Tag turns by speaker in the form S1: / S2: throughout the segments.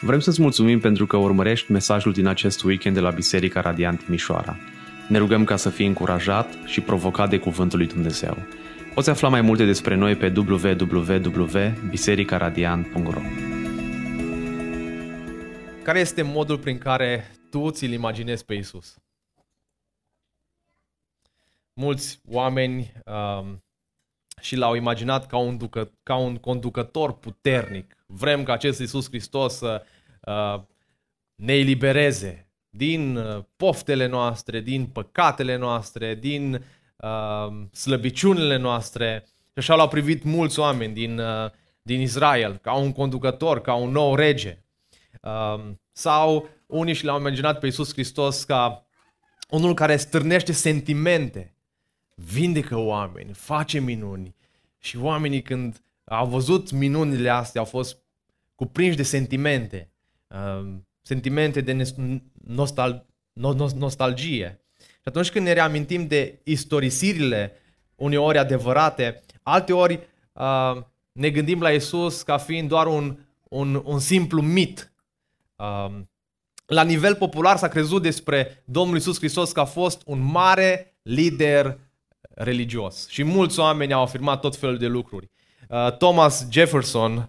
S1: Vrem să-ți mulțumim pentru că urmărești mesajul din acest weekend de la Biserica Radiant Timișoara. Ne rugăm ca să fii încurajat și provocat de Cuvântul lui Dumnezeu. Poți afla mai multe despre noi pe www.bisericaradiant.ro
S2: Care este modul prin care tu ți-l imaginezi pe Isus? Mulți oameni um, și l-au imaginat ca un, ducă, ca un conducător puternic. Vrem ca acest Isus Hristos să uh, ne elibereze din uh, poftele noastre, din păcatele noastre, din uh, slăbiciunile noastre. Și așa l-au privit mulți oameni din, uh, din Israel, ca un conducător, ca un nou rege. Uh, sau unii și l-au imaginat pe Isus Hristos ca unul care stârnește sentimente, vindecă oameni, face minuni. Și oamenii când au văzut minunile astea au fost cuprinși de sentimente, uh, sentimente de nostal- nostalgie. Și atunci când ne reamintim de istorisirile uneori adevărate, alteori uh, ne gândim la Isus ca fiind doar un, un, un simplu mit. Uh, la nivel popular s-a crezut despre Domnul Isus Hristos că a fost un mare lider religios. Și mulți oameni au afirmat tot felul de lucruri. Uh, Thomas Jefferson, uh,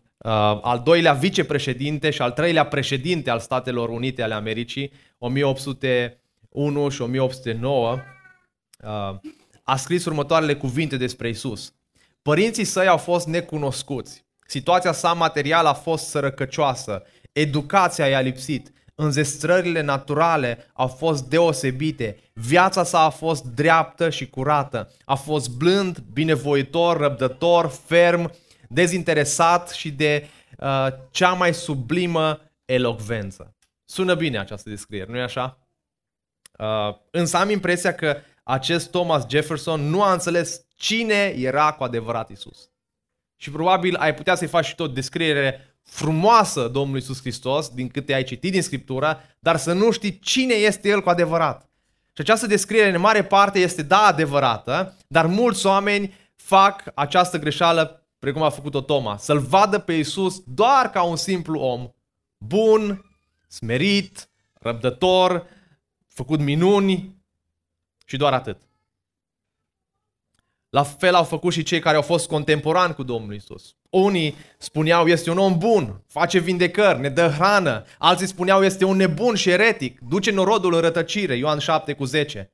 S2: al doilea vicepreședinte și al treilea președinte al Statelor Unite ale Americii, 1801 și 1809, uh, a scris următoarele cuvinte despre Isus. Părinții săi au fost necunoscuți. Situația sa materială a fost sărăcăcioasă. Educația i-a lipsit înzestrările naturale au fost deosebite, viața sa a fost dreaptă și curată, a fost blând, binevoitor, răbdător, ferm, dezinteresat și de uh, cea mai sublimă elocvență. Sună bine această descriere, nu-i așa? Uh, însă am impresia că acest Thomas Jefferson nu a înțeles cine era cu adevărat Isus. Și probabil ai putea să-i faci și tot descriere frumoasă Domnului Iisus Hristos, din câte ai citit din Scriptură, dar să nu știi cine este El cu adevărat. Și această descriere în mare parte este da adevărată, dar mulți oameni fac această greșeală precum a făcut-o Toma, să-L vadă pe Iisus doar ca un simplu om, bun, smerit, răbdător, făcut minuni și doar atât. La fel au făcut și cei care au fost contemporani cu Domnul Isus. Unii spuneau, este un om bun, face vindecări, ne dă hrană. Alții spuneau, este un nebun și eretic, duce norodul în rătăcire, Ioan 7 cu 10.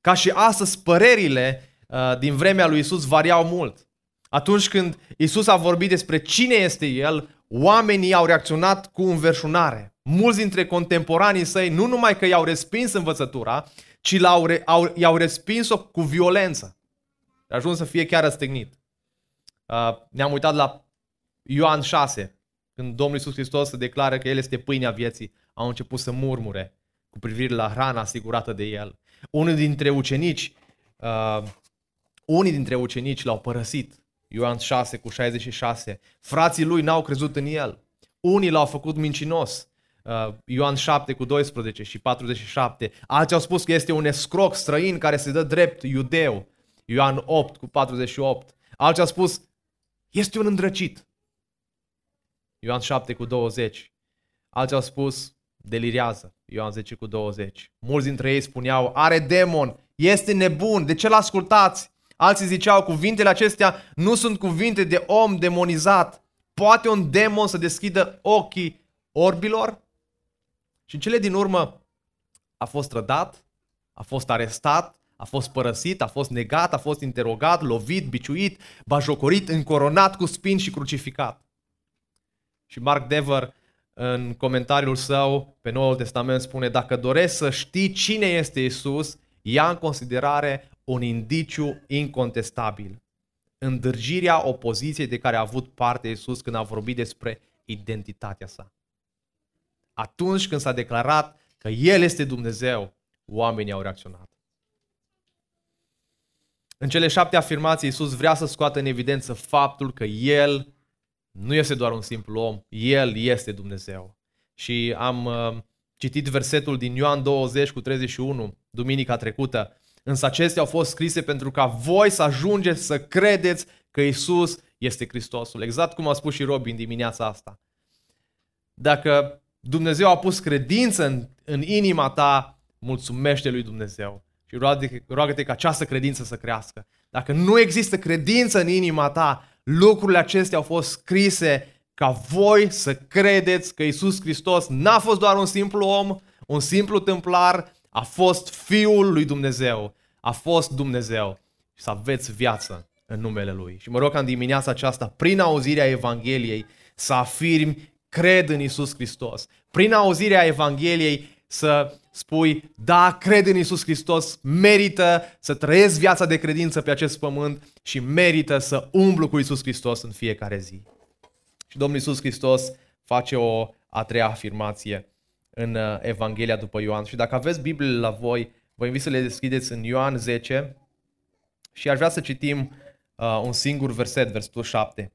S2: Ca și astăzi, părerile uh, din vremea lui Isus variau mult. Atunci când Isus a vorbit despre cine este El, oamenii au reacționat cu înverșunare. Mulți dintre contemporanii săi nu numai că i-au respins învățătura, ci l-au, au, i-au respins-o cu violență. A ajuns să fie chiar răstignit. Uh, ne-am uitat la Ioan 6, când Domnul Iisus Hristos se declară că El este pâinea vieții, au început să murmure cu privire la hrana asigurată de El. Unul dintre ucenici, uh, unii dintre ucenici l-au părăsit. Ioan 6 cu 66. Frații lui n-au crezut în El. Unii l-au făcut mincinos. Uh, Ioan 7 cu 12 și 47. Alții au spus că este un escroc străin care se dă drept iudeu. Ioan 8 cu 48. Alții au spus este un îndrăcit. Ioan 7 cu 20. Alții au spus, delirează. Ioan 10 cu 20. Mulți dintre ei spuneau, are demon, este nebun, de ce l-ascultați? Alții ziceau, cuvintele acestea nu sunt cuvinte de om demonizat. Poate un demon să deschidă ochii orbilor? Și în cele din urmă a fost trădat, a fost arestat, a fost părăsit, a fost negat, a fost interogat, lovit, biciuit, bajocorit, încoronat cu spin și crucificat. Și Mark Dever, în comentariul său pe Noul Testament, spune dacă doresc să știi cine este Isus, ia în considerare un indiciu incontestabil. Îndârgirea opoziției de care a avut parte Isus când a vorbit despre identitatea sa. Atunci când s-a declarat că El este Dumnezeu, oamenii au reacționat. În cele șapte afirmații, Iisus vrea să scoată în evidență faptul că El nu este doar un simplu om, El este Dumnezeu. Și am uh, citit versetul din Ioan 20 cu 31, duminica trecută. Însă acestea au fost scrise pentru ca voi să ajungeți să credeți că Isus este Hristosul. Exact cum a spus și Robin dimineața asta. Dacă Dumnezeu a pus credință în, în inima ta, mulțumește lui Dumnezeu. Și roagă-te ca această credință să crească. Dacă nu există credință în inima ta, lucrurile acestea au fost scrise ca voi să credeți că Isus Hristos n-a fost doar un simplu om, un simplu templar, a fost Fiul lui Dumnezeu, a fost Dumnezeu și să aveți viață în numele Lui. Și mă rog ca în dimineața aceasta, prin auzirea Evangheliei, să afirmi, cred în Isus Hristos. Prin auzirea Evangheliei să spui, da, cred în Isus Hristos, merită să trăiesc viața de credință pe acest pământ și merită să umblu cu Isus Hristos în fiecare zi. Și Domnul Isus Hristos face o a treia afirmație în uh, Evanghelia după Ioan. Și dacă aveți Biblie la voi, vă invit să le deschideți în Ioan 10 și aș vrea să citim uh, un singur verset, versetul 7.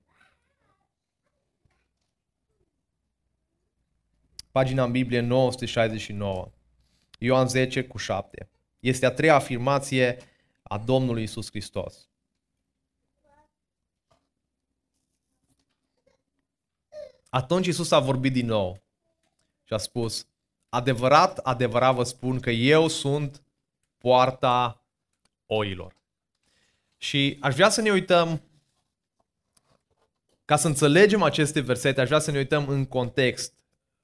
S2: Pagina în Biblie 969. Ioan 10 cu 7. Este a treia afirmație a Domnului Isus Hristos. Atunci Isus a vorbit din nou și a spus, adevărat, adevărat vă spun că eu sunt poarta oilor. Și aș vrea să ne uităm, ca să înțelegem aceste versete, aș vrea să ne uităm în context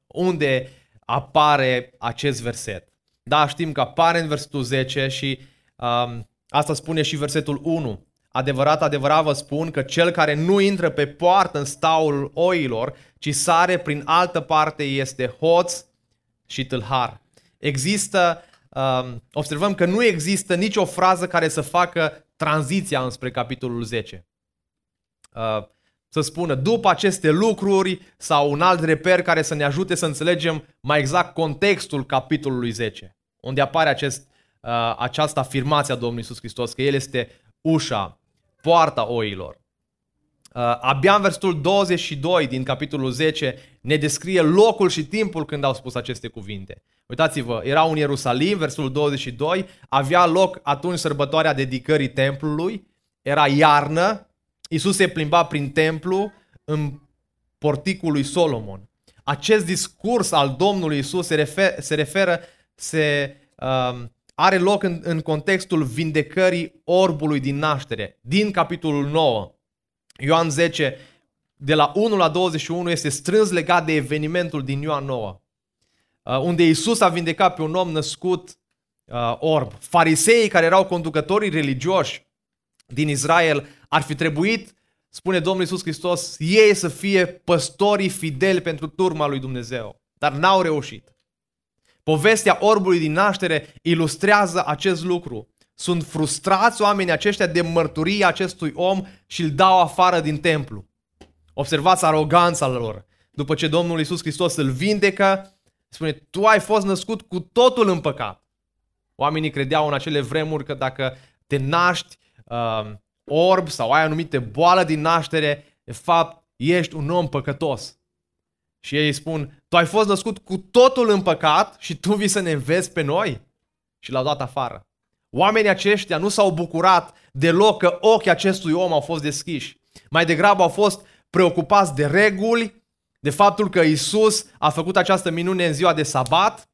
S2: unde apare acest verset. Da, știm că apare în versetul 10 și um, asta spune și versetul 1. Adevărat, adevărat vă spun că cel care nu intră pe poartă în staul oilor, ci sare prin altă parte este hoț și tâlhar. Există, um, observăm că nu există nicio frază care să facă tranziția înspre capitolul 10. Uh, să spună după aceste lucruri sau un alt reper care să ne ajute să înțelegem mai exact contextul capitolului 10, unde apare acest, uh, această afirmație a Domnului Iisus Hristos, că El este ușa, poarta oilor. Uh, abia în versetul 22 din capitolul 10 ne descrie locul și timpul când au spus aceste cuvinte. Uitați-vă, era un Ierusalim, versetul 22, avea loc atunci sărbătoarea dedicării templului, era iarnă, Isus se plimba prin templu în porticul lui Solomon. Acest discurs al Domnului Isus se, refer, se referă, se, uh, are loc în, în contextul vindecării orbului din naștere, din capitolul 9. Ioan 10, de la 1 la 21, este strâns legat de evenimentul din Ioan 9, uh, unde Isus a vindecat pe un om născut uh, orb. Fariseii, care erau conducătorii religioși din Israel, ar fi trebuit, spune Domnul Isus Hristos, ei să fie păstorii fideli pentru turma lui Dumnezeu. Dar n-au reușit. Povestea orbului din naștere ilustrează acest lucru. Sunt frustrați oamenii aceștia de mărturia acestui om și îl dau afară din templu. Observați aroganța lor. După ce Domnul Iisus Hristos îl vindecă, spune, tu ai fost născut cu totul în păcat. Oamenii credeau în acele vremuri că dacă te naști uh, orb sau ai anumite boală din naștere, de fapt ești un om păcătos. Și ei spun, tu ai fost născut cu totul în păcat și tu vii să ne înveți pe noi? Și l-au dat afară. Oamenii aceștia nu s-au bucurat deloc că ochii acestui om au fost deschiși. Mai degrabă au fost preocupați de reguli, de faptul că Isus a făcut această minune în ziua de sabat,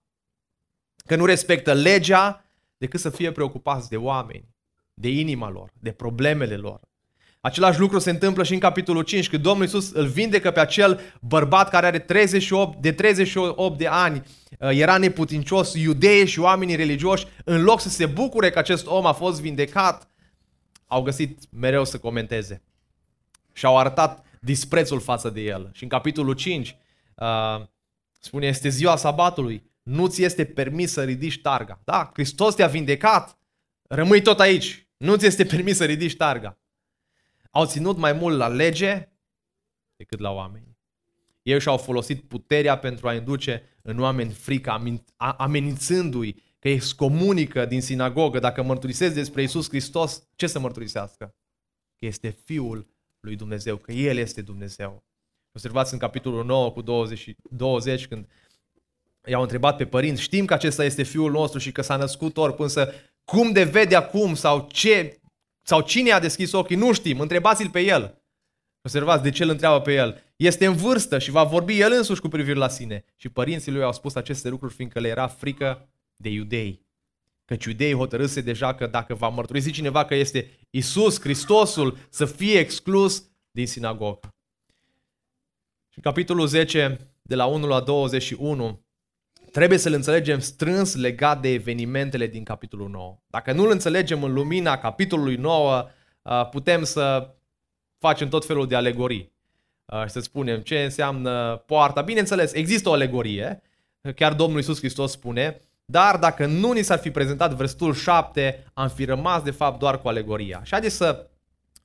S2: că nu respectă legea, decât să fie preocupați de oameni, de inima lor, de problemele lor. Același lucru se întâmplă și în capitolul 5, când Domnul Iisus îl vindecă pe acel bărbat care are 38, de 38 de ani, uh, era neputincios, iudeii și oamenii religioși, în loc să se bucure că acest om a fost vindecat, au găsit mereu să comenteze și au arătat disprețul față de el. Și în capitolul 5 uh, spune, este ziua sabatului, nu ți este permis să ridici targa. Da, Hristos te-a vindecat, rămâi tot aici, nu ți este permis să ridici targa au ținut mai mult la lege decât la oameni. Ei și-au folosit puterea pentru a induce în oameni frică, amenințându-i că îi comunică din sinagogă, dacă mărturisesc despre Isus Hristos, ce să mărturisească? Că este Fiul lui Dumnezeu, că El este Dumnezeu. Observați în capitolul 9 cu 20, 20 când i-au întrebat pe părinți, știm că acesta este Fiul nostru și că s-a născut orb, însă cum de vede acum sau ce sau cine a deschis ochii, nu știm, întrebați-l pe el. Observați de ce îl întreabă pe el. Este în vârstă și va vorbi el însuși cu privire la sine. Și părinții lui au spus aceste lucruri fiindcă le era frică de iudei. Căci iudeii hotărâse deja că dacă va mărturisi cineva că este Isus Hristosul, să fie exclus din sinagogă. Și în capitolul 10, de la 1 la 21, trebuie să-l înțelegem strâns legat de evenimentele din capitolul 9. Dacă nu-l înțelegem în lumina capitolului 9, putem să facem tot felul de alegorii. Și să spunem ce înseamnă poarta. Bineînțeles, există o alegorie, chiar Domnul Iisus Hristos spune, dar dacă nu ni s-ar fi prezentat versetul 7, am fi rămas de fapt doar cu alegoria. Și haideți să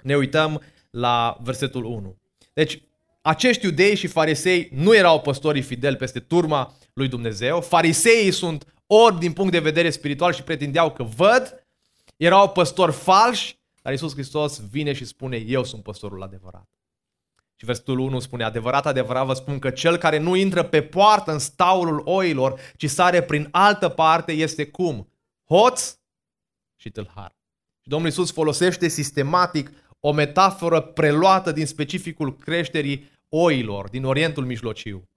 S2: ne uităm la versetul 1. Deci, acești iudei și farisei nu erau păstorii fideli peste turma lui Dumnezeu. Fariseii sunt ori din punct de vedere spiritual și pretindeau că văd, erau păstori falși, dar Iisus Hristos vine și spune, eu sunt păstorul adevărat. Și versetul 1 spune, adevărat, adevărat vă spun că cel care nu intră pe poartă în staulul oilor, ci sare prin altă parte, este cum? Hoț și tâlhar. Și Domnul Iisus folosește sistematic o metaforă preluată din specificul creșterii oilor din Orientul Mijlociu.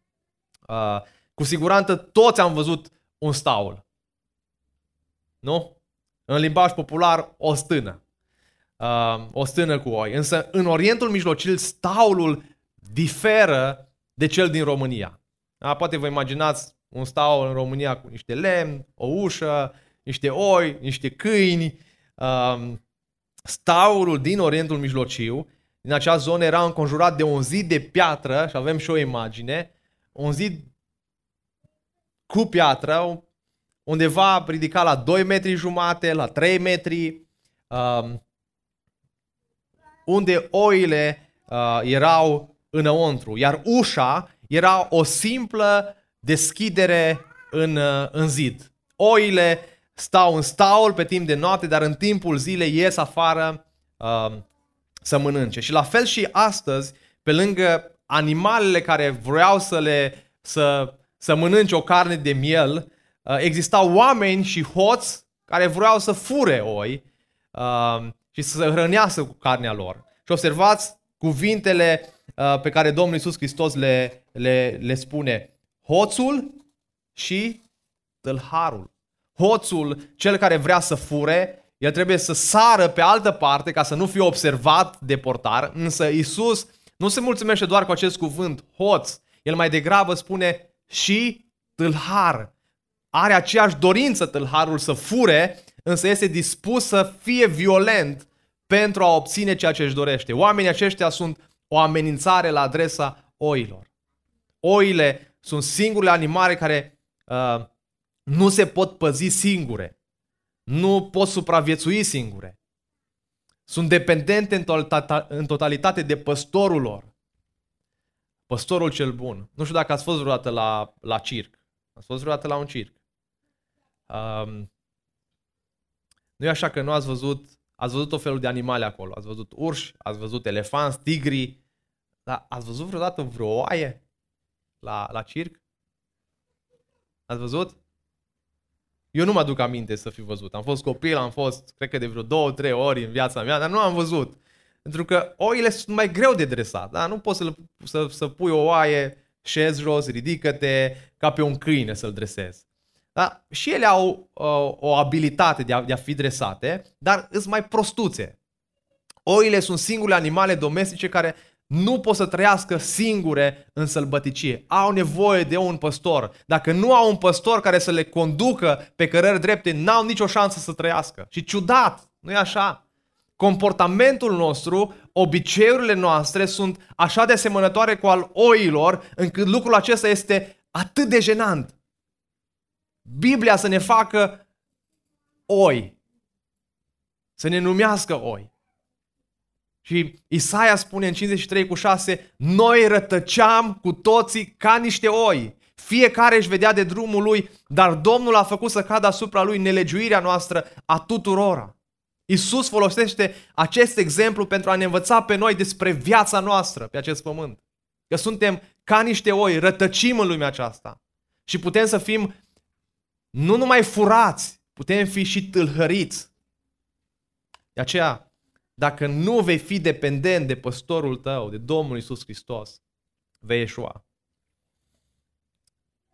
S2: Uh, cu siguranță toți am văzut un staul. Nu? În limbaj popular, o stână. Uh, o stână cu oi. Însă în Orientul Mijlociu staulul diferă de cel din România. Da? Poate vă imaginați un staul în România cu niște lemn, o ușă, niște oi, niște câini. Uh, staulul din Orientul Mijlociu din acea zonă era înconjurat de un zid de piatră și avem și o imagine, un zid cu piatră, undeva ridicat la 2 metri jumate, la 3 metri, um, unde oile uh, erau înăuntru, iar ușa era o simplă deschidere în, uh, în zid. Oile stau în staul pe timp de noapte, dar în timpul zilei ies afară uh, să mănânce. Și la fel și astăzi, pe lângă animalele care vreau să le să, să mănânce o carne de miel, uh, existau oameni și hoți care vreau să fure oi uh, și să hrănească cu carnea lor. Și observați cuvintele uh, pe care Domnul Iisus Hristos le, le, le spune. Hoțul și tâlharul. Hoțul, cel care vrea să fure, el trebuie să sară pe altă parte ca să nu fie observat de portar, însă Isus nu se mulțumește doar cu acest cuvânt, hoț. El mai degrabă spune și tâlhar. Are aceeași dorință tâlharul să fure, însă este dispus să fie violent pentru a obține ceea ce își dorește. Oamenii aceștia sunt o amenințare la adresa oilor. Oile sunt singurele animale care uh, nu se pot păzi singure nu pot supraviețui singure. Sunt dependente în totalitate de păstorul lor. Păstorul cel bun. Nu știu dacă ați fost vreodată la, la circ. Ați fost vreodată la un circ. Um, nu e așa că nu ați văzut, ați văzut o felul de animale acolo. Ați văzut urși, ați văzut elefanți, tigri. Dar ați văzut vreodată vreo oaie la, la circ? Ați văzut? Eu nu mă aduc aminte să fi văzut. Am fost copil, am fost, cred că de vreo două, trei ori în viața mea, dar nu am văzut. Pentru că oile sunt mai greu de dresat. Da? Nu poți să, să, să pui o oaie, șezi jos, ridică-te, ca pe un câine să-l dresezi. Da? Și ele au uh, o abilitate de a, de a fi dresate, dar sunt mai prostuțe. Oile sunt singurele animale domestice care nu pot să trăiască singure în sălbăticie. Au nevoie de un păstor. Dacă nu au un păstor care să le conducă pe cărări drepte, n-au nicio șansă să trăiască. Și ciudat, nu e așa? Comportamentul nostru, obiceiurile noastre sunt așa de asemănătoare cu al oilor, încât lucrul acesta este atât de jenant. Biblia să ne facă oi. Să ne numească oi. Și Isaia spune în 53 cu 6, noi rătăceam cu toții ca niște oi. Fiecare își vedea de drumul lui, dar Domnul a făcut să cadă asupra lui nelegiuirea noastră a tuturora. Isus folosește acest exemplu pentru a ne învăța pe noi despre viața noastră pe acest pământ. Că suntem ca niște oi, rătăcim în lumea aceasta. Și putem să fim nu numai furați, putem fi și tâlhăriți. De aceea, dacă nu vei fi dependent de păstorul tău, de Domnul Isus Hristos, vei eșua.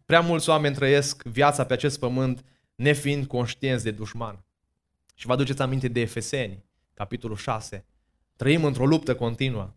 S2: Prea mulți oameni trăiesc viața pe acest pământ nefiind conștienți de dușman. Și vă aduceți aminte de Efeseni, capitolul 6. Trăim într-o luptă continuă.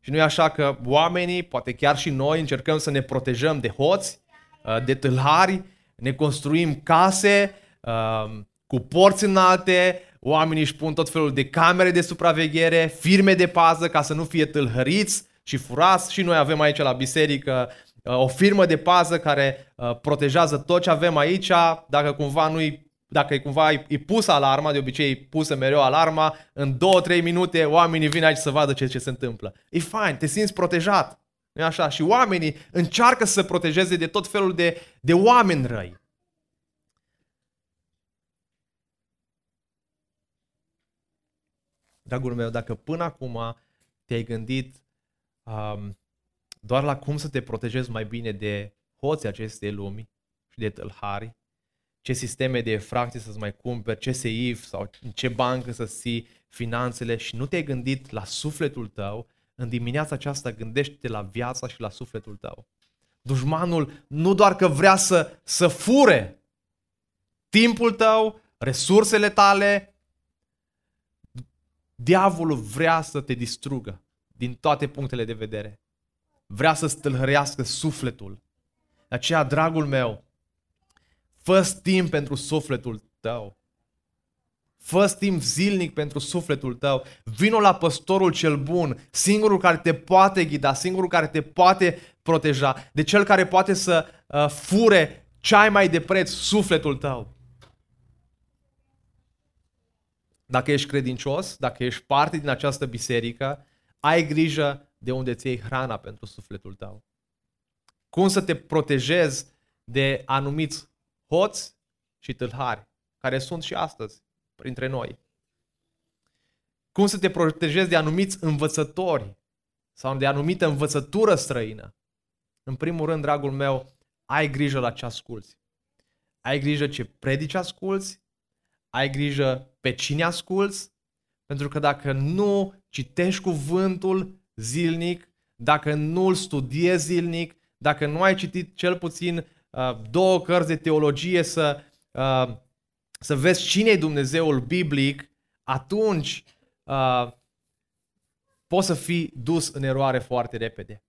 S2: Și nu e așa că oamenii, poate chiar și noi, încercăm să ne protejăm de hoți, uh, de tâlhari, ne construim case uh, cu porți înalte, oamenii își pun tot felul de camere de supraveghere, firme de pază ca să nu fie tâlhăriți și furați. Și noi avem aici la biserică uh, o firmă de pază care protejează tot ce avem aici, dacă cumva nu-i dacă e cumva e pusă alarma, de obicei e pusă mereu alarma, în 2-3 minute oamenii vin aici să vadă ce, ce se întâmplă. E fain, te simți protejat. nu așa? Și oamenii încearcă să se protejeze de tot felul de, de oameni răi. Dragul meu, dacă până acum te-ai gândit um, doar la cum să te protejezi mai bine de hoții acestei lumi și de tâlhari, ce sisteme de fracții să-ți mai cumperi, ce seif sau în ce bancă să ții finanțele și nu te-ai gândit la sufletul tău, în dimineața aceasta gândește-te la viața și la sufletul tău. Dușmanul nu doar că vrea să, să fure timpul tău, resursele tale, diavolul vrea să te distrugă din toate punctele de vedere. Vrea să stâlhărească sufletul. De aceea, dragul meu, fă timp pentru sufletul tău. fă timp zilnic pentru sufletul tău. Vino la păstorul cel bun, singurul care te poate ghida, singurul care te poate proteja, de cel care poate să uh, fure cei mai de preț sufletul tău. Dacă ești credincios, dacă ești parte din această biserică, ai grijă de unde ți iei hrana pentru sufletul tău. Cum să te protejezi de anumiți hoți și tâlhari, care sunt și astăzi printre noi. Cum să te protejezi de anumiți învățători sau de anumită învățătură străină. În primul rând, dragul meu, ai grijă la ce asculți. Ai grijă ce predici asculți, ai grijă pe cine asculți, pentru că dacă nu citești cuvântul zilnic, dacă nu îl studiezi zilnic, dacă nu ai citit cel puțin Uh, două cărți de teologie să, uh, să vezi cine e Dumnezeul biblic, atunci uh, poți să fii dus în eroare foarte repede.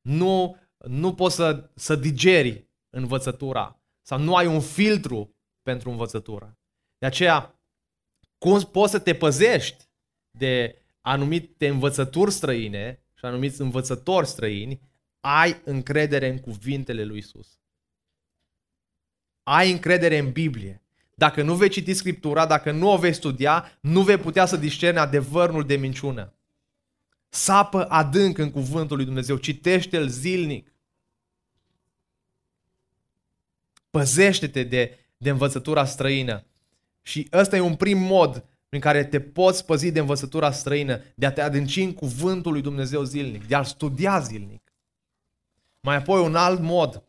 S2: Nu, nu poți să, să digeri învățătura sau nu ai un filtru pentru învățătură. De aceea, cum poți să te păzești de anumite învățături străine și anumiți învățători străini, ai încredere în cuvintele lui Isus ai încredere în Biblie. Dacă nu vei citi Scriptura, dacă nu o vei studia, nu vei putea să discerni adevărul de minciună. Sapă adânc în cuvântul lui Dumnezeu, citește-l zilnic. Păzește-te de, de învățătura străină. Și ăsta e un prim mod prin care te poți păzi de învățătura străină, de a te adânci în cuvântul lui Dumnezeu zilnic, de a-l studia zilnic. Mai apoi un alt mod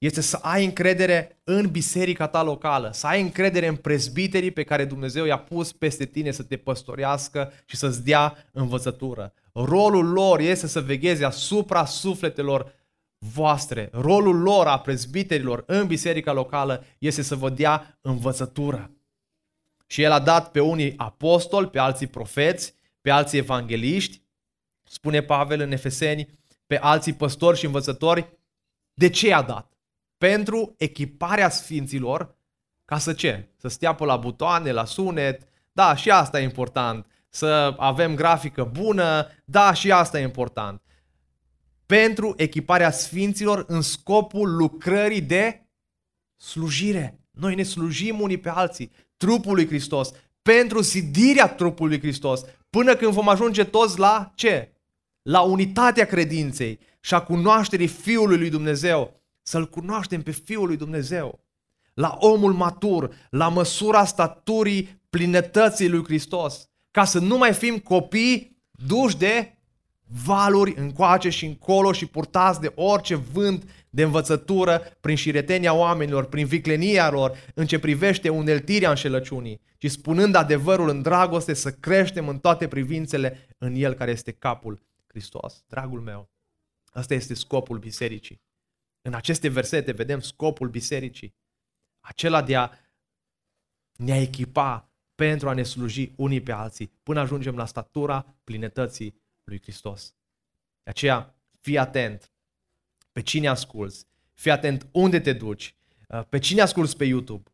S2: este să ai încredere în biserica ta locală, să ai încredere în prezbiterii pe care Dumnezeu i-a pus peste tine să te păstorească și să-ți dea învățătură. Rolul lor este să vegheze asupra sufletelor voastre. Rolul lor, a prezbiterilor în biserica locală, este să vă dea învățătură. Și El a dat pe unii apostoli, pe alții profeți, pe alții evangeliști, spune Pavel în Efeseni, pe alții păstori și învățători. De ce a dat? Pentru echiparea sfinților, ca să ce? Să stea pe la butoane, la sunet, da, și asta e important. Să avem grafică bună, da, și asta e important. Pentru echiparea sfinților în scopul lucrării de slujire. Noi ne slujim unii pe alții, trupul lui Hristos, pentru zidirea trupului lui Hristos, până când vom ajunge toți la ce? La unitatea credinței și a cunoașterii Fiului lui Dumnezeu să-L cunoaștem pe Fiul lui Dumnezeu, la omul matur, la măsura staturii plinătății lui Hristos, ca să nu mai fim copii duși de valuri încoace și încolo și purtați de orice vânt de învățătură prin șiretenia oamenilor, prin viclenia lor, în ce privește uneltirea înșelăciunii, ci spunând adevărul în dragoste să creștem în toate privințele în El care este capul Hristos. Dragul meu, asta este scopul bisericii. În aceste versete vedem scopul bisericii, acela de a ne echipa pentru a ne sluji unii pe alții, până ajungem la statura plinătății lui Hristos. De aceea, fii atent pe cine asculți, fii atent unde te duci, uh, pe cine asculți pe YouTube.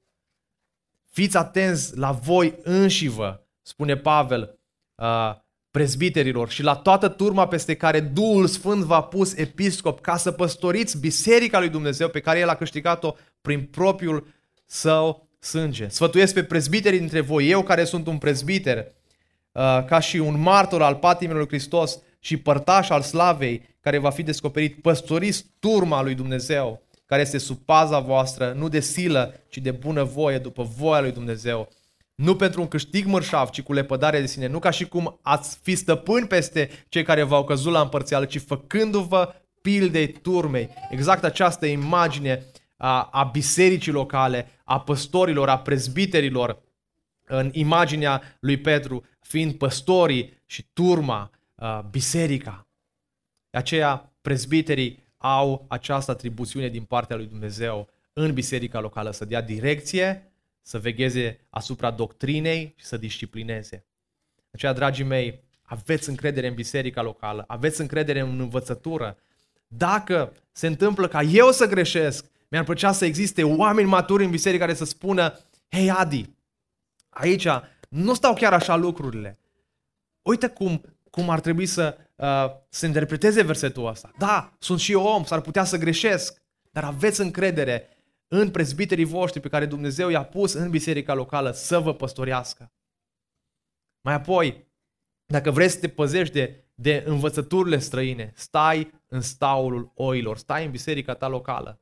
S2: Fiți atenți la voi înșivă, spune Pavel, uh, prezbiterilor și la toată turma peste care Duhul Sfânt v-a pus episcop ca să păstoriți biserica lui Dumnezeu pe care El a câștigat-o prin propriul său sânge. Sfătuiesc pe prezbiterii dintre voi, eu care sunt un prezbiter, uh, ca și un martor al patimilor lui Hristos și părtaș al slavei care va fi descoperit, păstoriți turma lui Dumnezeu, care este sub paza voastră, nu de silă, ci de bună voie, după voia lui Dumnezeu. Nu pentru un câștig mărșav, ci cu lepădare de sine, nu ca și cum ați fi stăpâni peste cei care v-au căzut la împărțială, ci făcându-vă pildei turmei. Exact această imagine a, a bisericii locale, a păstorilor, a prezbiterilor, în imaginea lui Petru, fiind păstorii și turma, a, biserica. De aceea, prezbiterii au această atribuțiune din partea lui Dumnezeu în biserica locală, să dea direcție, să vegheze asupra doctrinei și să disciplineze. De aceea, dragii mei, aveți încredere în biserica locală, aveți încredere în învățătură. Dacă se întâmplă ca eu să greșesc, mi-ar plăcea să existe oameni maturi în biserică care să spună, hei Adi, aici nu stau chiar așa lucrurile. Uite cum, cum ar trebui să uh, se interpreteze versetul ăsta. Da, sunt și eu om, s-ar putea să greșesc, dar aveți încredere în prezbiterii voștri pe care Dumnezeu i-a pus în biserica locală să vă păstorească. Mai apoi, dacă vrei să te păzești de, de învățăturile străine, stai în staulul oilor, stai în biserica ta locală.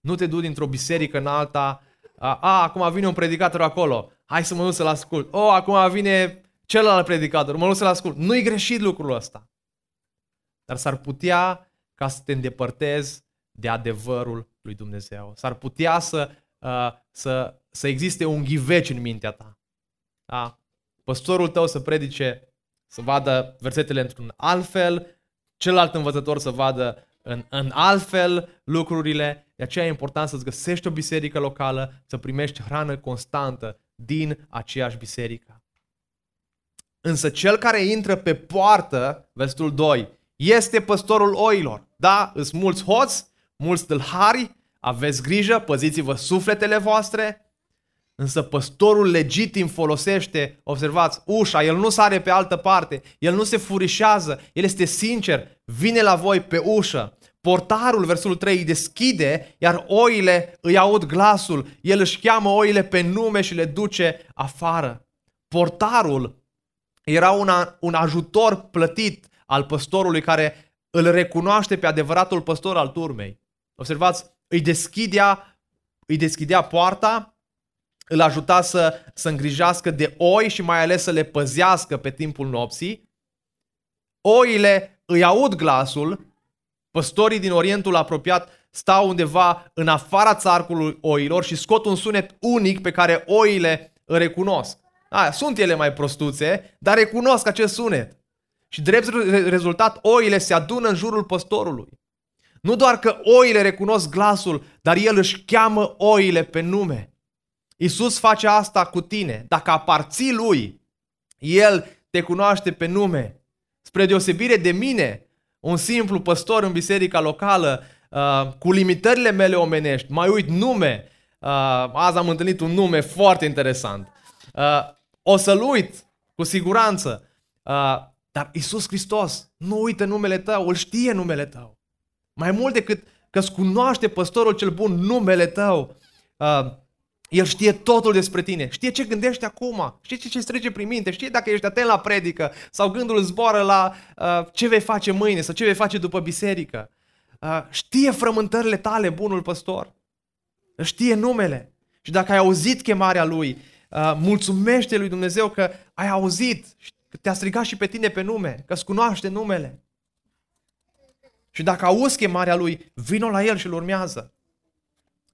S2: Nu te du dintr-o biserică în alta, a, a acum vine un predicator acolo, hai să mă duc să-l ascult. O, acum vine celălalt predicator, mă duc să-l ascult. Nu-i greșit lucrul ăsta. Dar s-ar putea ca să te îndepărtezi de adevărul lui Dumnezeu. S-ar putea să, uh, să, să existe un ghiveci în mintea ta. Da? Păstorul tău să predice, să vadă versetele într-un alt fel, celălalt învățător să vadă în, în altfel lucrurile. De aceea e important să-ți găsești o biserică locală, să primești hrană constantă din aceeași biserică. Însă cel care intră pe poartă, versetul 2, este păstorul oilor. Da, îs mulți hoți, mulți tâlhari, aveți grijă, păziți-vă sufletele voastre, Însă păstorul legitim folosește, observați, ușa, el nu sare pe altă parte, el nu se furișează, el este sincer, vine la voi pe ușă. Portarul, versul 3, îi deschide, iar oile îi aud glasul, el își cheamă oile pe nume și le duce afară. Portarul era una, un ajutor plătit al păstorului care îl recunoaște pe adevăratul păstor al turmei. Observați, îi deschidea, îi deschidea poarta, îl ajuta să, să îngrijească de oi și mai ales să le păzească pe timpul nopții. Oile îi aud glasul, păstorii din Orientul apropiat stau undeva în afara țarcului oilor și scot un sunet unic pe care oile îl recunosc. A, sunt ele mai prostuțe, dar recunosc acest sunet. Și drept rezultat, oile se adună în jurul păstorului. Nu doar că oile recunosc glasul, dar el își cheamă oile pe nume. Isus face asta cu tine. Dacă aparții lui, el te cunoaște pe nume. Spre deosebire de mine, un simplu păstor în biserica locală, uh, cu limitările mele omenești, mai uit nume. Uh, azi am întâlnit un nume foarte interesant. Uh, o să-l uit, cu siguranță. Uh, dar Isus Hristos nu uită numele tău, îl știe numele tău. Mai mult decât că îți cunoaște păstorul cel bun numele tău. Uh, el știe totul despre tine, știe ce gândești acum, știe ce îți trece prin minte, știe dacă ești atent la predică sau gândul zboară la uh, ce vei face mâine sau ce vei face după biserică. Uh, știe frământările tale, bunul păstor. Știe numele. Și dacă ai auzit chemarea lui, uh, mulțumește lui Dumnezeu că ai auzit, că te-a strigat și pe tine pe nume, că îți cunoaște numele. Și dacă auzi chemarea lui, vino la el și îl urmează.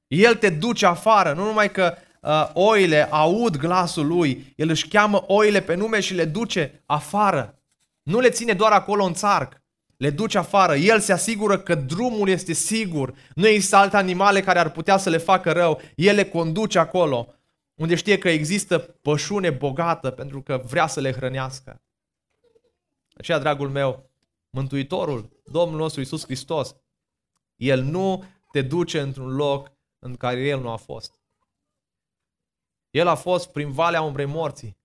S2: El te duce afară, nu numai că uh, oile aud glasul lui, el își cheamă oile pe nume și le duce afară. Nu le ține doar acolo în țarc, le duce afară. El se asigură că drumul este sigur. Nu există alte animale care ar putea să le facă rău. El le conduce acolo, unde știe că există pășune bogată pentru că vrea să le hrănească. Aceea, dragul meu, Mântuitorul, Domnul nostru Isus Hristos, El nu te duce într-un loc în care El nu a fost. El a fost prin Valea Umbrei Morții.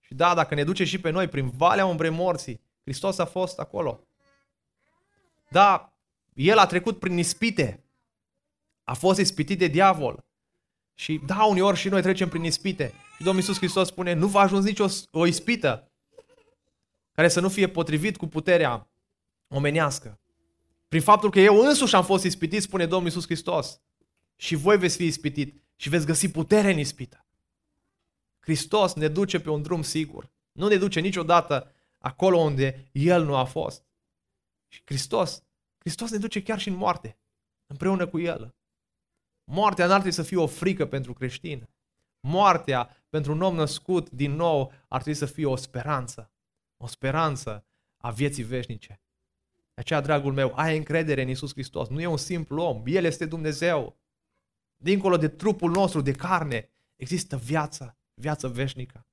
S2: Și da, dacă ne duce și pe noi prin Valea Umbrei Morții, Hristos a fost acolo. Da, El a trecut prin ispite. A fost ispitit de diavol. Și da, uneori și noi trecem prin ispite. Și Domnul Iisus Hristos spune, nu va ajuns nicio o ispită care să nu fie potrivit cu puterea omenească. Prin faptul că eu însuși am fost ispitit, spune Domnul Iisus Hristos. Și voi veți fi ispitit și veți găsi putere în ispită. Hristos ne duce pe un drum sigur. Nu ne duce niciodată acolo unde El nu a fost. Și Hristos, Hristos ne duce chiar și în moarte, împreună cu El. Moartea n-ar trebui să fie o frică pentru creștin. Moartea pentru un om născut din nou ar trebui să fie o speranță. O speranță a vieții veșnice. De aceea, dragul meu, ai încredere în Isus Hristos. Nu e un simplu om. El este Dumnezeu. Dincolo de trupul nostru, de carne, există viață, viață veșnică.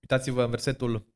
S2: Uitați-vă în versetul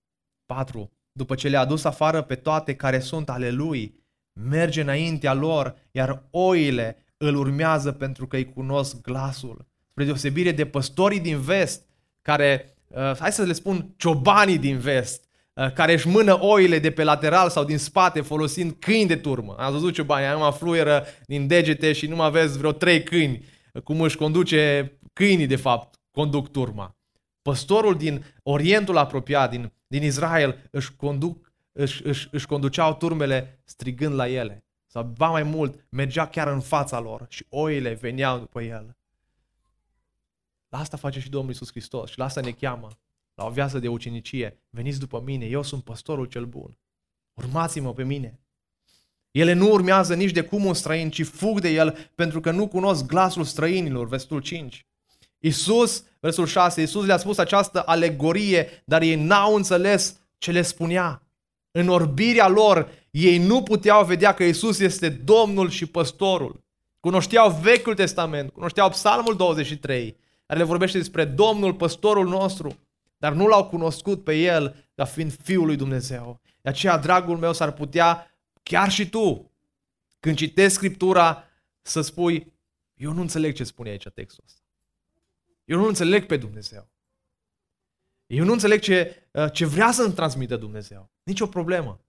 S2: 4. După ce le-a dus afară pe toate care sunt ale lui, merge înaintea lor, iar oile îl urmează pentru că îi cunosc glasul. Spre deosebire de păstorii din vest, care, uh, hai să le spun, ciobanii din vest, uh, care își mână oile de pe lateral sau din spate folosind câini de turmă. Am văzut ciobanii, numai fluieră din degete și nu mai aveți vreo trei câini, cum își conduce câinii de fapt, conduc turma. Păstorul din Orientul apropiat, din, din Israel, își, conduc, își, își, își conduceau turmele strigând la ele. Sau ba mai mult, mergea chiar în fața lor și oile veneau după el. La asta face și Domnul Isus Hristos și la asta ne cheamă, la o viață de ucenicie. Veniți după mine, eu sunt păstorul cel bun. Urmați-mă pe mine. Ele nu urmează nici de cum un străin, ci fug de el pentru că nu cunosc glasul străinilor, versetul 5. Isus, versul 6, Isus le-a spus această alegorie, dar ei n-au înțeles ce le spunea. În orbirea lor, ei nu puteau vedea că Isus este Domnul și Păstorul. Cunoșteau Vechiul Testament, cunoșteau Psalmul 23, care le vorbește despre Domnul, Păstorul nostru, dar nu l-au cunoscut pe El ca fiind Fiul lui Dumnezeu. De aceea, dragul meu, s-ar putea chiar și tu, când citești Scriptura, să spui, eu nu înțeleg ce spune aici textul ăsta. Eu nu înțeleg pe Dumnezeu. Eu nu înțeleg ce, uh, ce vrea să-mi transmită Dumnezeu. Nici o problemă.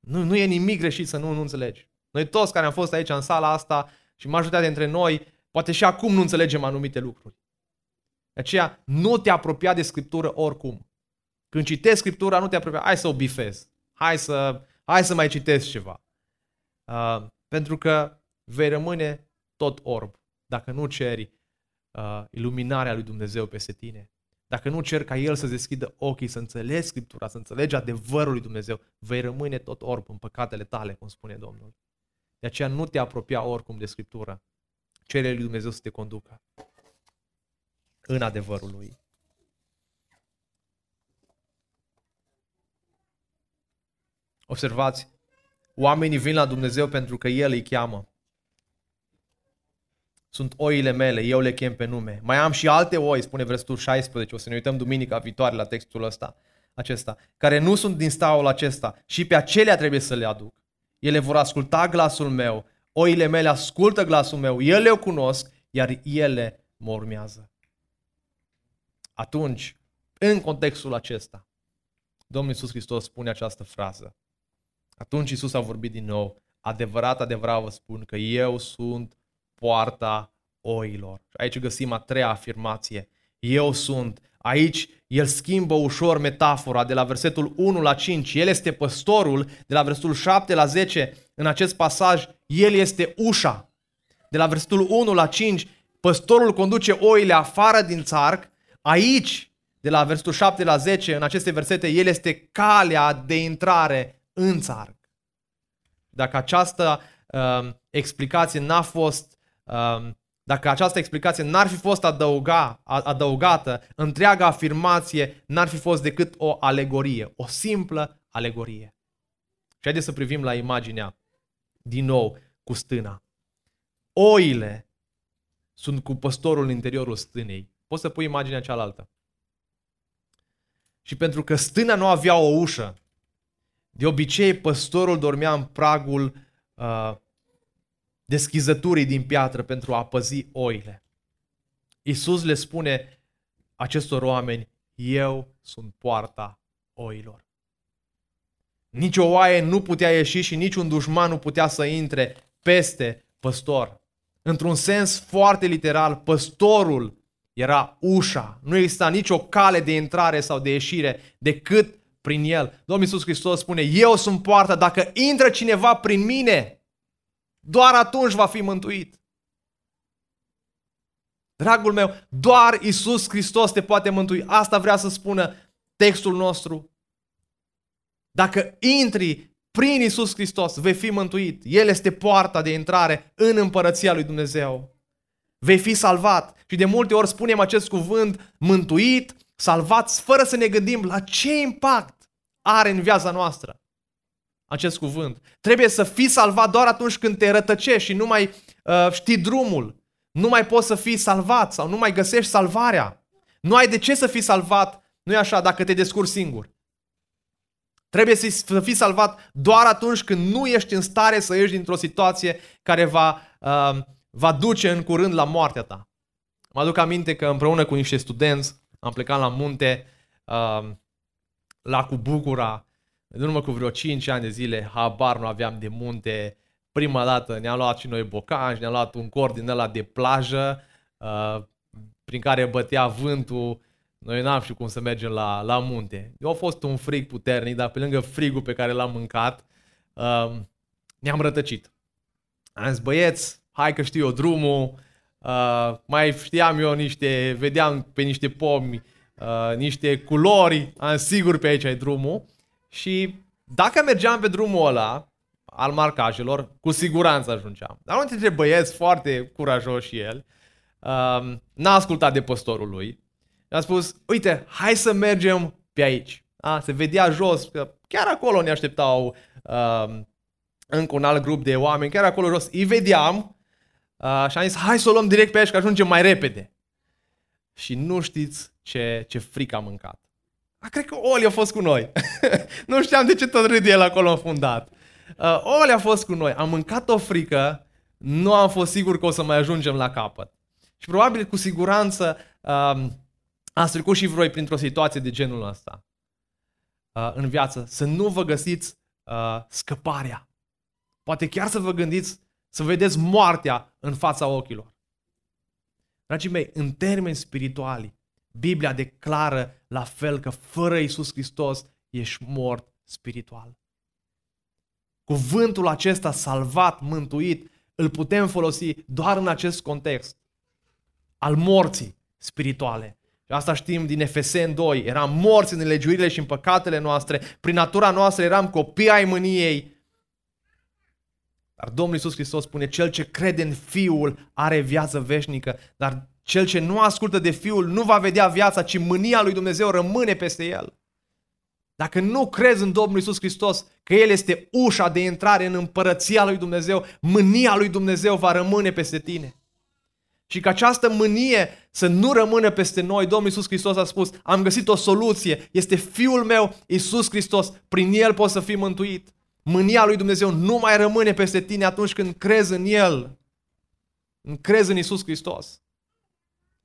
S2: Nu, nu e nimic greșit să nu, nu înțelegi. Noi toți care am fost aici în sala asta și majoritatea dintre noi, poate și acum nu înțelegem anumite lucruri. De aceea, nu te apropia de Scriptură oricum. Când citești Scriptura, nu te apropia, hai să o bifezi. Hai să, hai să mai citesc ceva. Uh, pentru că vei rămâne tot orb dacă nu ceri uh, iluminarea lui Dumnezeu peste tine. Dacă nu cer ca El să deschidă ochii, să înțelegi Scriptura, să înțelegi adevărul lui Dumnezeu, vei rămâne tot orb în păcatele tale, cum spune Domnul. De aceea nu te apropia oricum de Scriptură. Cere lui Dumnezeu să te conducă în adevărul Lui. Observați, oamenii vin la Dumnezeu pentru că El îi cheamă. Sunt oile mele, eu le chem pe nume. Mai am și alte oi, spune versetul 16, o să ne uităm duminica viitoare la textul ăsta, acesta, care nu sunt din staul acesta și pe acelea trebuie să le aduc. Ele vor asculta glasul meu, oile mele ascultă glasul meu, ele o cunosc, iar ele mă urmează. Atunci, în contextul acesta, Domnul Iisus Hristos spune această frază. Atunci Iisus a vorbit din nou, adevărat, adevărat vă spun că eu sunt poarta oilor. Și aici găsim a treia afirmație. Eu sunt. Aici el schimbă ușor metafora de la versetul 1 la 5. El este păstorul. De la versetul 7 la 10, în acest pasaj, el este ușa. De la versetul 1 la 5, păstorul conduce oile afară din țarc. Aici, de la versetul 7 la 10, în aceste versete, El este calea de intrare în țarg. Dacă această uh, explicație n-a fost, uh, dacă această explicație n-ar fi fost adăuga, adăugată, întreaga afirmație n-ar fi fost decât o alegorie, o simplă alegorie. Și haideți să privim la imaginea din nou cu stâna. Oile sunt cu păstorul în interiorul stânei. Poți să pui imaginea cealaltă. Și pentru că stâna nu avea o ușă, de obicei păstorul dormea în pragul uh, deschizăturii din piatră pentru a păzi oile. Iisus le spune acestor oameni, eu sunt poarta oilor. Nici o oaie nu putea ieși și nici un dușman nu putea să intre peste păstor. Într-un sens foarte literal, păstorul era ușa. Nu exista nicio cale de intrare sau de ieșire decât prin el. Domnul Iisus Hristos spune, eu sunt poarta, dacă intră cineva prin mine, doar atunci va fi mântuit. Dragul meu, doar Isus Hristos te poate mântui. Asta vrea să spună textul nostru. Dacă intri prin Isus Hristos, vei fi mântuit. El este poarta de intrare în împărăția lui Dumnezeu. Vei fi salvat. Și de multe ori spunem acest cuvânt, mântuit, salvat, fără să ne gândim la ce impact are în viața noastră acest cuvânt. Trebuie să fii salvat doar atunci când te rătăcești și nu mai uh, știi drumul. Nu mai poți să fii salvat sau nu mai găsești salvarea. Nu ai de ce să fii salvat, nu e așa, dacă te descurci singur. Trebuie să fii salvat doar atunci când nu ești în stare să ieși dintr-o situație care va, uh, va duce în curând la moartea ta. Mă aduc aminte că împreună cu niște studenți am plecat la munte, uh, la Cubucura, în urmă cu vreo 5 ani de zile, habar nu aveam de munte. Prima dată ne-am luat și noi bocanci, ne-am luat un cord din ăla de plajă, uh, prin care bătea vântul. Noi n-am știut cum să mergem la, la munte. Eu a fost un frig puternic, dar pe lângă frigul pe care l-am mâncat, uh, ne-am rătăcit. Am zis, băieți, hai că știu eu drumul, uh, mai știam eu niște, vedeam pe niște pomi, uh, niște culori, am sigur pe aici ai drumul. Și dacă mergeam pe drumul ăla, al marcajelor, cu siguranță ajungeam. Dar unul dintre băieți, foarte curajos și el, uh, n-a ascultat de păstorul lui. A spus, uite, hai să mergem pe aici. A, se vedea jos, că chiar acolo ne așteptau uh, încă un alt grup de oameni, chiar acolo jos. Îi vedeam uh, și am zis, hai să o luăm direct pe aici, că ajungem mai repede. Și nu știți ce, ce frică am mâncat. A, cred că Oli a fost cu noi. nu știam de ce tot râde el acolo înfundat. Uh, Oli a fost cu noi. Am mâncat o frică, nu am fost sigur că o să mai ajungem la capăt. Și probabil cu siguranță uh, ați trecut și voi printr-o situație de genul ăsta uh, în viață. Să nu vă găsiți uh, scăparea. Poate chiar să vă gândiți să vedeți moartea în fața ochilor. Dragii mei, în termeni spirituali, Biblia declară la fel că fără Isus Hristos ești mort spiritual. Cuvântul acesta salvat, mântuit, îl putem folosi doar în acest context al morții spirituale. Și asta știm din Efesen 2. Eram morți în legiurile și în păcatele noastre. Prin natura noastră eram copii ai mâniei. Dar Domnul Iisus Hristos spune, cel ce crede în Fiul are viață veșnică. Dar cel ce nu ascultă de Fiul nu va vedea viața, ci mânia lui Dumnezeu rămâne peste el. Dacă nu crezi în Domnul Isus Hristos, că El este ușa de intrare în împărăția lui Dumnezeu, mânia lui Dumnezeu va rămâne peste tine. Și că această mânie să nu rămână peste noi, Domnul Isus Hristos a spus, am găsit o soluție, este Fiul meu, Isus Hristos, prin El poți să fii mântuit. Mânia lui Dumnezeu nu mai rămâne peste tine atunci când crezi în El, când crezi în Isus Hristos.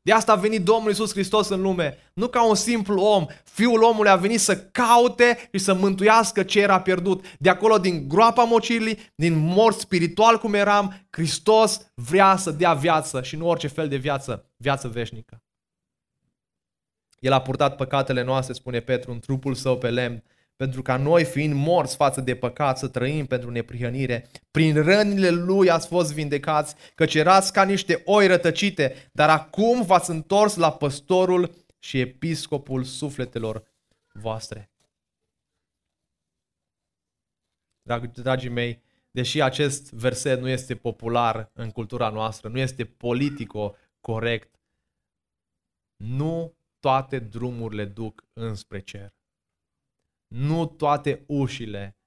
S2: De asta a venit Domnul Isus Hristos în lume, nu ca un simplu om. Fiul omului a venit să caute și să mântuiască ce era pierdut. De acolo, din groapa mocirii, din mort spiritual cum eram, Hristos vrea să dea viață și nu orice fel de viață, viață veșnică. El a purtat păcatele noastre, spune Petru, în trupul său pe lemn, pentru ca noi, fiind morți față de păcat, să trăim pentru neprihănire. Prin rănile lui ați fost vindecați, căci erați ca niște oi rătăcite, dar acum v-ați întors la păstorul și episcopul sufletelor voastre. Drag, dragii mei, deși acest verset nu este popular în cultura noastră, nu este politico corect, nu toate drumurile duc înspre cer. Nu toate ușile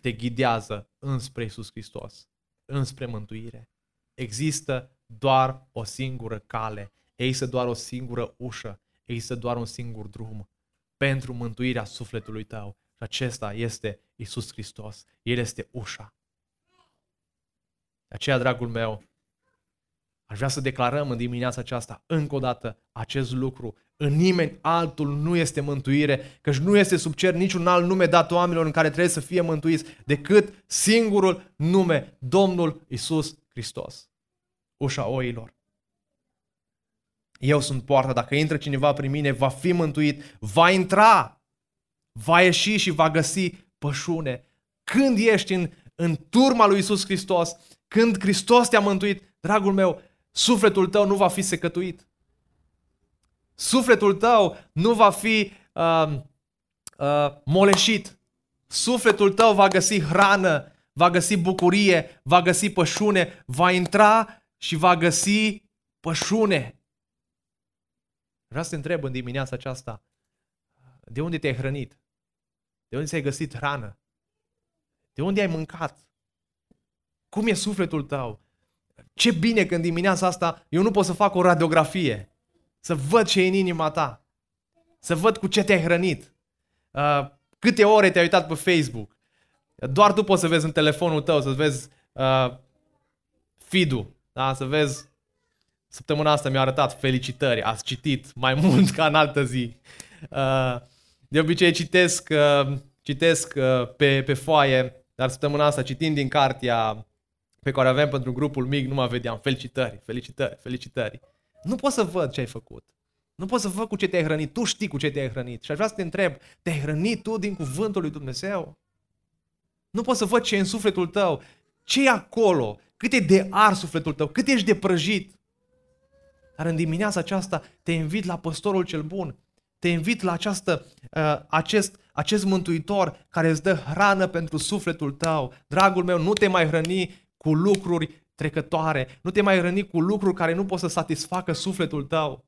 S2: te ghidează înspre Isus Hristos, înspre mântuire. Există doar o singură cale, există doar o singură ușă, există doar un singur drum pentru mântuirea sufletului tău. Și acesta este Isus Hristos. El este ușa. De aceea, dragul meu, aș vrea să declarăm în dimineața aceasta încă o dată acest lucru. În nimeni altul nu este mântuire, căci nu este sub cer niciun alt nume dat oamenilor în care trebuie să fie mântuiți decât singurul nume, Domnul Isus Hristos. Ușa oilor. Eu sunt poarta, dacă intră cineva prin mine, va fi mântuit, va intra, va ieși și va găsi pășune. Când ești în, în turma lui Isus Hristos, când Hristos te-a mântuit, dragul meu, sufletul tău nu va fi secătuit. Sufletul tău nu va fi uh, uh, moleșit. Sufletul tău va găsi hrană, va găsi bucurie, va găsi pășune, va intra și va găsi pășune. Vreau să te întreb în dimineața aceasta, de unde te-ai hrănit? De unde ți-ai găsit hrană? De unde ai mâncat? Cum e sufletul tău? Ce bine că în dimineața asta eu nu pot să fac o radiografie, să văd ce e în inima ta, să văd cu ce te-ai hrănit, uh, câte ore te-ai uitat pe Facebook. Doar tu poți să vezi în telefonul tău, să vezi uh, feed-ul, da? să vezi Săptămâna asta mi-a arătat felicitări, ați citit mai mult ca în altă zi. Uh, de obicei citesc, uh, citesc uh, pe, pe foaie, dar săptămâna asta citind din cartea pe care avem pentru grupul mic, nu mă vedeam. Felicitări, felicitări, felicitări. Nu pot să văd ce ai făcut. Nu pot să văd cu ce te-ai hrănit. Tu știi cu ce te-ai hrănit. Și aș vrea să te întreb, te-ai hrănit tu din cuvântul lui Dumnezeu? Nu pot să văd ce e în sufletul tău. Ce e acolo? Cât e de ar sufletul tău? Cât ești de prăjit? Dar în dimineața aceasta te invit la păstorul cel bun. Te invit la această, uh, acest, acest mântuitor care îți dă hrană pentru sufletul tău. Dragul meu, nu te mai hrăni cu lucruri trecătoare, nu te mai hrăni cu lucruri care nu pot să satisfacă sufletul tău.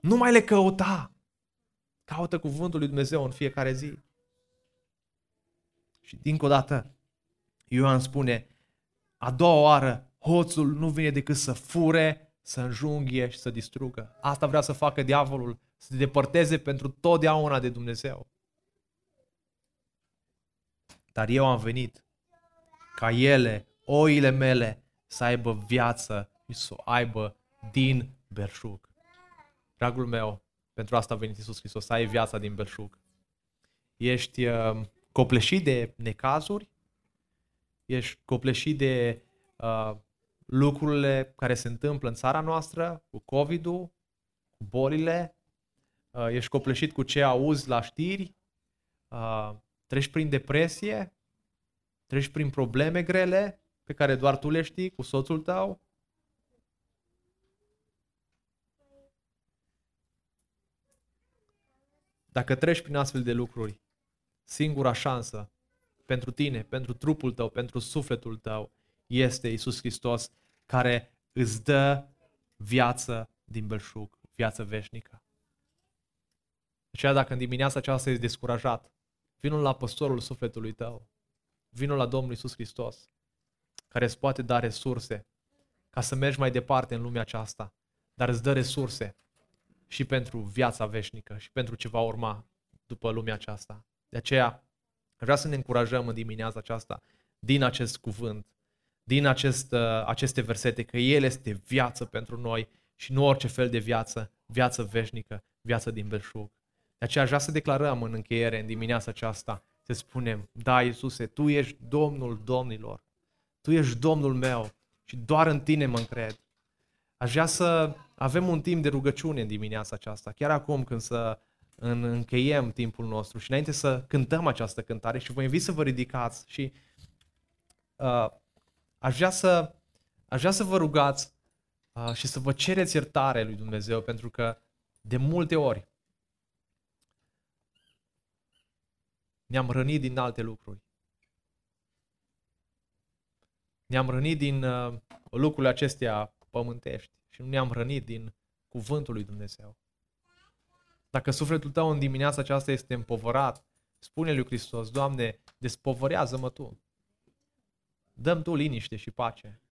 S2: Nu mai le căuta. Caută cuvântul lui Dumnezeu în fiecare zi. Și dincă o dată, Ioan spune, a doua oară, hoțul nu vine decât să fure, să înjunghie și să distrugă. Asta vrea să facă diavolul, să te depărteze pentru totdeauna de Dumnezeu. Dar eu am venit ca ele, oile mele, să aibă viață și să o aibă din belșug. Dragul meu, pentru asta a venit Iisus Hristos, să ai viața din belșug. Ești uh, copleșit de necazuri, ești copleșit de uh, lucrurile care se întâmplă în țara noastră, cu COVID-ul, cu bolile, uh, ești copleșit cu ce auzi la știri, uh, treci prin depresie, treci prin probleme grele pe care doar tu le știi cu soțul tău. Dacă treci prin astfel de lucruri, singura șansă pentru tine, pentru trupul tău, pentru sufletul tău, este Isus Hristos care îți dă viață din belșug, viață veșnică. Aceea dacă în dimineața aceasta ești descurajat, vinul la păstorul sufletului tău, vinul la Domnul Isus Hristos, care îți poate da resurse ca să mergi mai departe în lumea aceasta, dar îți dă resurse și pentru viața veșnică și pentru ce va urma după lumea aceasta. De aceea, vreau să ne încurajăm în dimineața aceasta din acest cuvânt din acest, uh, aceste versete că El este viață pentru noi și nu orice fel de viață, viață veșnică, viață din belșug. De aceea aș vrea să declarăm în încheiere, în dimineața aceasta, să spunem, da, Iisuse, Tu ești Domnul Domnilor, Tu ești Domnul meu și doar în Tine mă încred. Aș vrea să avem un timp de rugăciune în dimineața aceasta, chiar acum când să încheiem timpul nostru și înainte să cântăm această cântare și vă invit să vă ridicați și uh, aș vrea să, aș vrea să vă rugați uh, și să vă cereți iertare lui Dumnezeu, pentru că De multe ori ne-am rănit din alte lucruri. Ne-am rănit din uh, lucrurile acestea pământești și nu ne-am rănit din cuvântul lui Dumnezeu. Dacă sufletul tău în dimineața aceasta este împovărat, spune lui Hristos, Doamne, despovărează-mă Tu. Dăm Tu liniște și pace.